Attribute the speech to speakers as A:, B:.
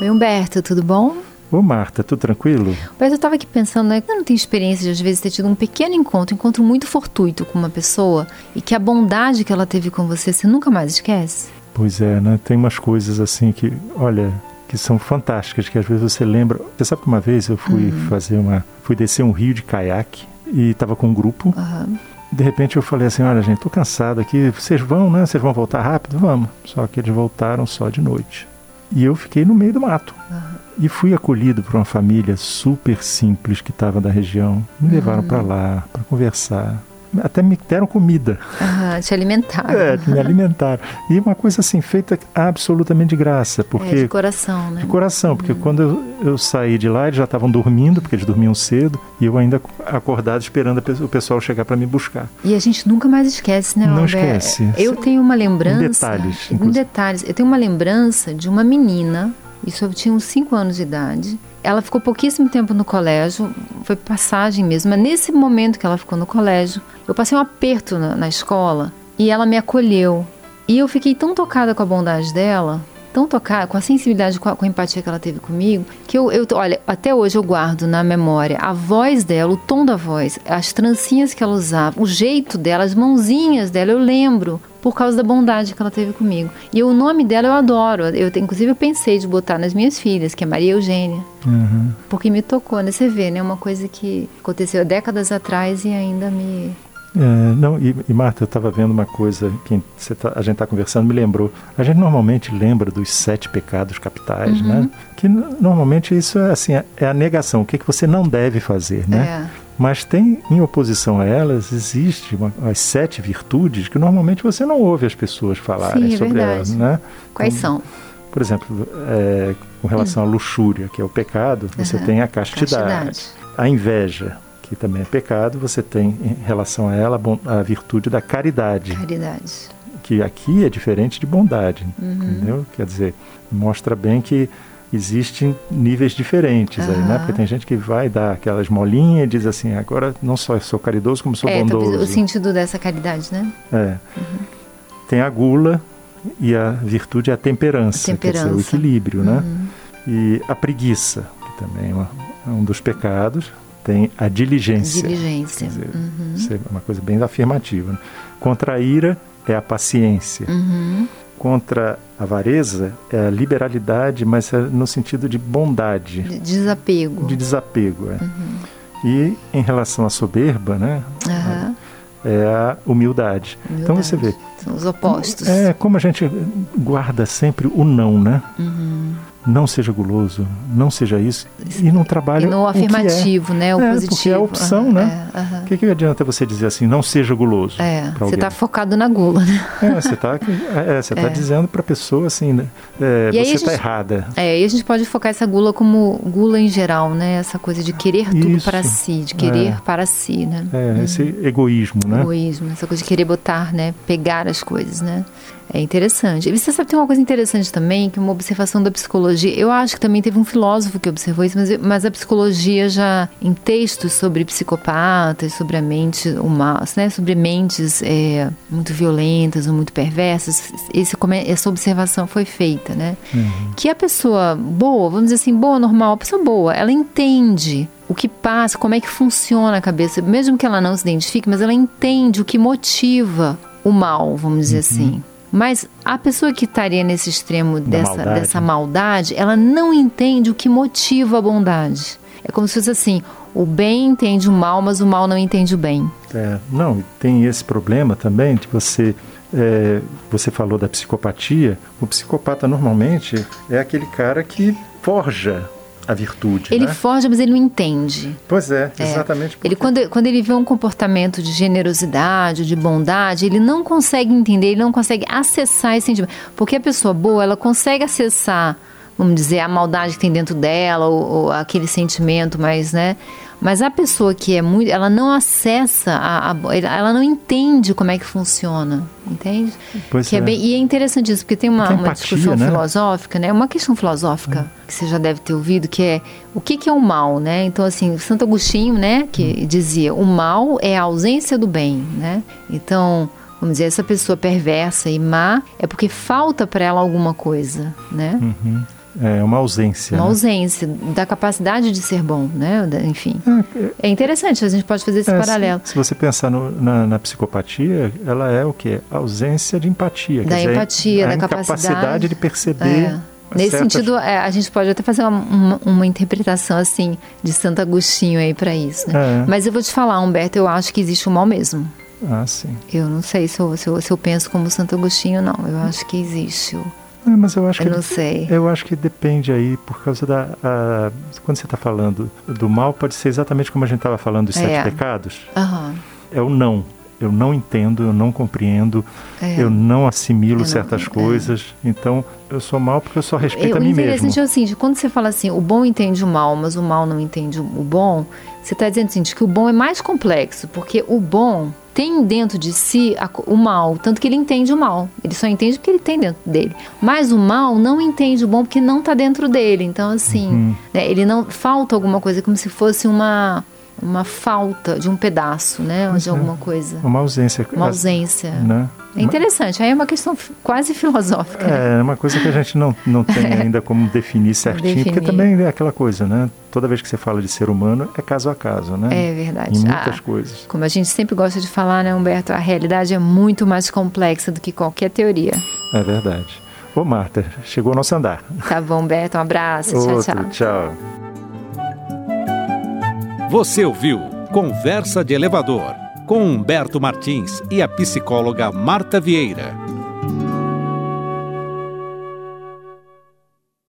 A: Oi, Humberto, tudo bom?
B: Ô Marta, tudo tranquilo?
A: Mas eu estava aqui pensando, né? Eu não tenho experiência de às vezes ter tido um pequeno encontro, um encontro muito fortuito com uma pessoa e que a bondade que ela teve com você, você nunca mais esquece?
B: Pois é, né? Tem umas coisas assim que, olha, que são fantásticas, que às vezes você lembra. Você sabe que uma vez eu fui uhum. fazer uma. fui descer um rio de caiaque e estava com um grupo.
A: Uhum.
B: De repente eu falei assim, olha gente, tô cansado aqui, vocês vão, né? Vocês vão voltar rápido? Vamos. Só que eles voltaram só de noite. E eu fiquei no meio do mato.
A: Uhum.
B: E fui acolhido por uma família super simples que estava da região. Me levaram para lá para conversar até me deram comida.
A: Ah, te alimentaram.
B: É, me alimentaram. E uma coisa assim, feita absolutamente de graça. Porque, é,
A: de coração, né?
B: De coração, porque uhum. quando eu, eu, saí de lá, eles já estavam dormindo, porque eles dormiam cedo, e eu ainda acordado esperando o pessoal chegar para me buscar.
A: E a gente nunca mais esquece, né,
B: Não esquece.
A: Eu tenho uma lembrança...
B: Em detalhes.
A: Em detalhes. Eu tenho uma lembrança de uma menina, isso eu tinha uns 5 anos de idade, ela ficou pouquíssimo tempo no colégio, foi passagem mesmo, mas nesse momento que ela ficou no colégio, eu passei um aperto na, na escola e ela me acolheu. E eu fiquei tão tocada com a bondade dela, tão tocada, com a sensibilidade, com a, com a, empatia que ela teve comigo, que eu, eu, olha, até hoje eu guardo na memória a voz dela, o tom da voz, as trancinhas que ela usava, o jeito dela, as mãozinhas dela, eu lembro por causa da bondade que ela teve comigo. E o nome dela eu adoro. Eu, inclusive, eu pensei de botar nas minhas filhas, que é Maria Eugênia.
B: Uhum.
A: Porque me tocou, né? Você vê, né? Uma coisa que aconteceu décadas atrás e ainda me,
B: é, não, e, e, Marta, eu estava vendo uma coisa que tá, a gente está conversando, me lembrou. A gente normalmente lembra dos sete pecados capitais,
A: uhum.
B: né? Que normalmente isso é assim, é a negação, o que, que você não deve fazer, né?
A: É.
B: Mas tem, em oposição a elas, existe uma, as sete virtudes que normalmente você não ouve as pessoas falarem
A: Sim, é
B: sobre
A: verdade.
B: elas, né?
A: Quais então, são?
B: Por exemplo, é, com relação à luxúria, que é o pecado, você
A: uhum.
B: tem a castidade.
A: castidade.
B: A inveja, que também é pecado, você tem em relação a ela a virtude da caridade.
A: Caridade.
B: Que aqui é diferente de bondade,
A: uhum.
B: entendeu? Quer dizer, mostra bem que existem níveis diferentes uhum. aí, né? Porque tem gente que vai dar aquela esmolinha e diz assim, agora não só sou caridoso, como sou
A: é,
B: bondoso.
A: O sentido dessa caridade, né?
B: É.
A: Uhum.
B: Tem a gula e a virtude é a temperança,
A: a temperança.
B: quer dizer, o equilíbrio, né?
A: Uhum.
B: E a preguiça, que também é, é um dos pecados, tem a diligência.
A: Diligência.
B: Dizer,
A: uhum.
B: Isso é uma coisa bem afirmativa. Né? Contra a ira é a paciência.
A: Uhum.
B: Contra a avareza é a liberalidade, mas é no sentido de bondade.
A: De desapego.
B: De desapego, é.
A: Uhum.
B: E em relação à soberba, né? É a humildade.
A: humildade.
B: Então você vê.
A: São os opostos.
B: É como a gente guarda sempre o não, né?
A: Uhum
B: não seja guloso, não seja isso, e não trabalha
A: e no afirmativo,
B: é.
A: né, o
B: é,
A: positivo.
B: Porque é a opção,
A: uhum,
B: né?
A: O
B: é, uhum. que, que adianta você dizer assim, não seja guloso?
A: É, você está focado na gula, né?
B: É, você está é, você tá é. dizendo para a pessoa assim, né? É, você está errada.
A: É, e a gente pode focar essa gula como gula em geral, né? Essa coisa de querer tudo isso. para si, de querer
B: é.
A: para si, né?
B: É, uhum. esse egoísmo, né?
A: Egoísmo, essa coisa de querer botar, né? Pegar as coisas, né? É interessante. E você sabe, tem uma coisa interessante também, que uma observação da psicologia. Eu acho que também teve um filósofo que observou isso, mas, mas a psicologia já, em textos sobre psicopatas, sobre a mente humana, né, sobre mentes é, muito violentas ou muito perversas, esse, essa observação foi feita, né?
B: Uhum.
A: Que a pessoa boa, vamos dizer assim, boa, normal, a pessoa boa, ela entende o que passa, como é que funciona a cabeça, mesmo que ela não se identifique, mas ela entende o que motiva o mal, vamos dizer uhum. assim. Mas a pessoa que estaria nesse extremo dessa maldade. dessa maldade, ela não entende o que motiva a bondade. É como se fosse assim: o bem entende o mal, mas o mal não entende o bem.
B: É, não, tem esse problema também de você. É, você falou da psicopatia. O psicopata normalmente é aquele cara que forja a virtude.
A: Ele
B: né?
A: forja, mas ele não entende.
B: Pois é, exatamente.
A: É. Ele, quando, quando ele vê um comportamento de generosidade, de bondade, ele não consegue entender, ele não consegue acessar esse sentimento. Porque a pessoa boa, ela consegue acessar, vamos dizer, a maldade que tem dentro dela, ou, ou aquele sentimento mais, né? Mas a pessoa que é muito, ela não acessa, a, a, ela não entende como é que funciona, entende?
B: Pois
A: que
B: é.
A: é bem, e é interessante isso, porque tem uma,
B: tem
A: uma
B: empatia,
A: discussão
B: né?
A: filosófica, né? Uma questão filosófica hum. que você já deve ter ouvido, que é o que, que é o mal, né? Então, assim, Santo Agostinho, né, que hum. dizia, o mal é a ausência do bem, né? Então, vamos dizer, essa pessoa perversa e má é porque falta para ela alguma coisa, né?
B: Uhum. É uma ausência.
A: Uma
B: né?
A: ausência da capacidade de ser bom, né? Enfim.
B: É,
A: É interessante, a gente pode fazer esse
B: é,
A: paralelo.
B: Se, se você pensar no- na, na psicopatia, ela é o quê? Ausência de empatia.
A: Da
B: dizer,
A: empatia,
B: a
A: da capacidade.
B: de perceber.
A: É. Nesse
B: certas-
A: sentido, é, a gente pode até fazer uma, uma- uma interpretação assim de Santo Agostinho aí para isso, né?
B: É.
A: Mas eu vou te falar, Humberto, eu acho que existe o mal mesmo.
B: Ah, sim.
A: Eu não sei se eu, se eu, se eu penso como Santo Agostinho, não. Eu acho que existe. o-
B: É, mas eu acho
A: Eu
B: que
A: não sei.
B: Eu acho que depende aí, por causa da. a- quando você está falando do mal, pode ser exatamente como a gente estava falando dos
A: É.
B: sete pecados.
A: Aham.
B: É o não. Eu não entendo, eu não compreendo,
A: É.
B: eu não assimilo
A: Eu não-
B: certas
A: é.
B: coisas. Então, eu sou mal porque eu só respeito
A: Eu,
B: a
A: o
B: mim mesmo.
A: interessante é o seguinte, quando você fala assim, o bom entende o mal, mas o mal não entende o o bom, você está dizendo assim, que o bom é mais complexo, porque o bom tem dentro de si o mal, tanto que ele entende o mal. Ele só entende porque ele tem dentro dele. Mas o mal não entende o bom porque não está dentro dele. Então, assim,
B: Uhum.
A: né, ele não falta alguma coisa, como se fosse uma, uma falta de um pedaço, né? De
B: é.
A: alguma coisa.
B: Uma ausência.
A: Uma ausência.
B: Né?
A: É interessante. Aí é uma questão quase filosófica. né?
B: É, uma coisa que a gente não, não tem ainda como definir certinho, porque
A: Definir.
B: também é aquela coisa, né? Toda vez que você fala de ser humano, é caso a caso, né?
A: É verdade.
B: Em muitas
A: Ah,
B: coisas.
A: Como a gente sempre gosta de falar, né, Humberto? A realidade é muito mais complexa do que qualquer teoria.
B: É verdade. Ô, Marta, chegou ao nosso andar.
A: Tá bom, Humberto? Um abraço. Tchau,
B: Outro,
A: tchau.
B: tchau.
C: Você ouviu Conversa de Elevador com Humberto Martins e a psicóloga Marta Vieira.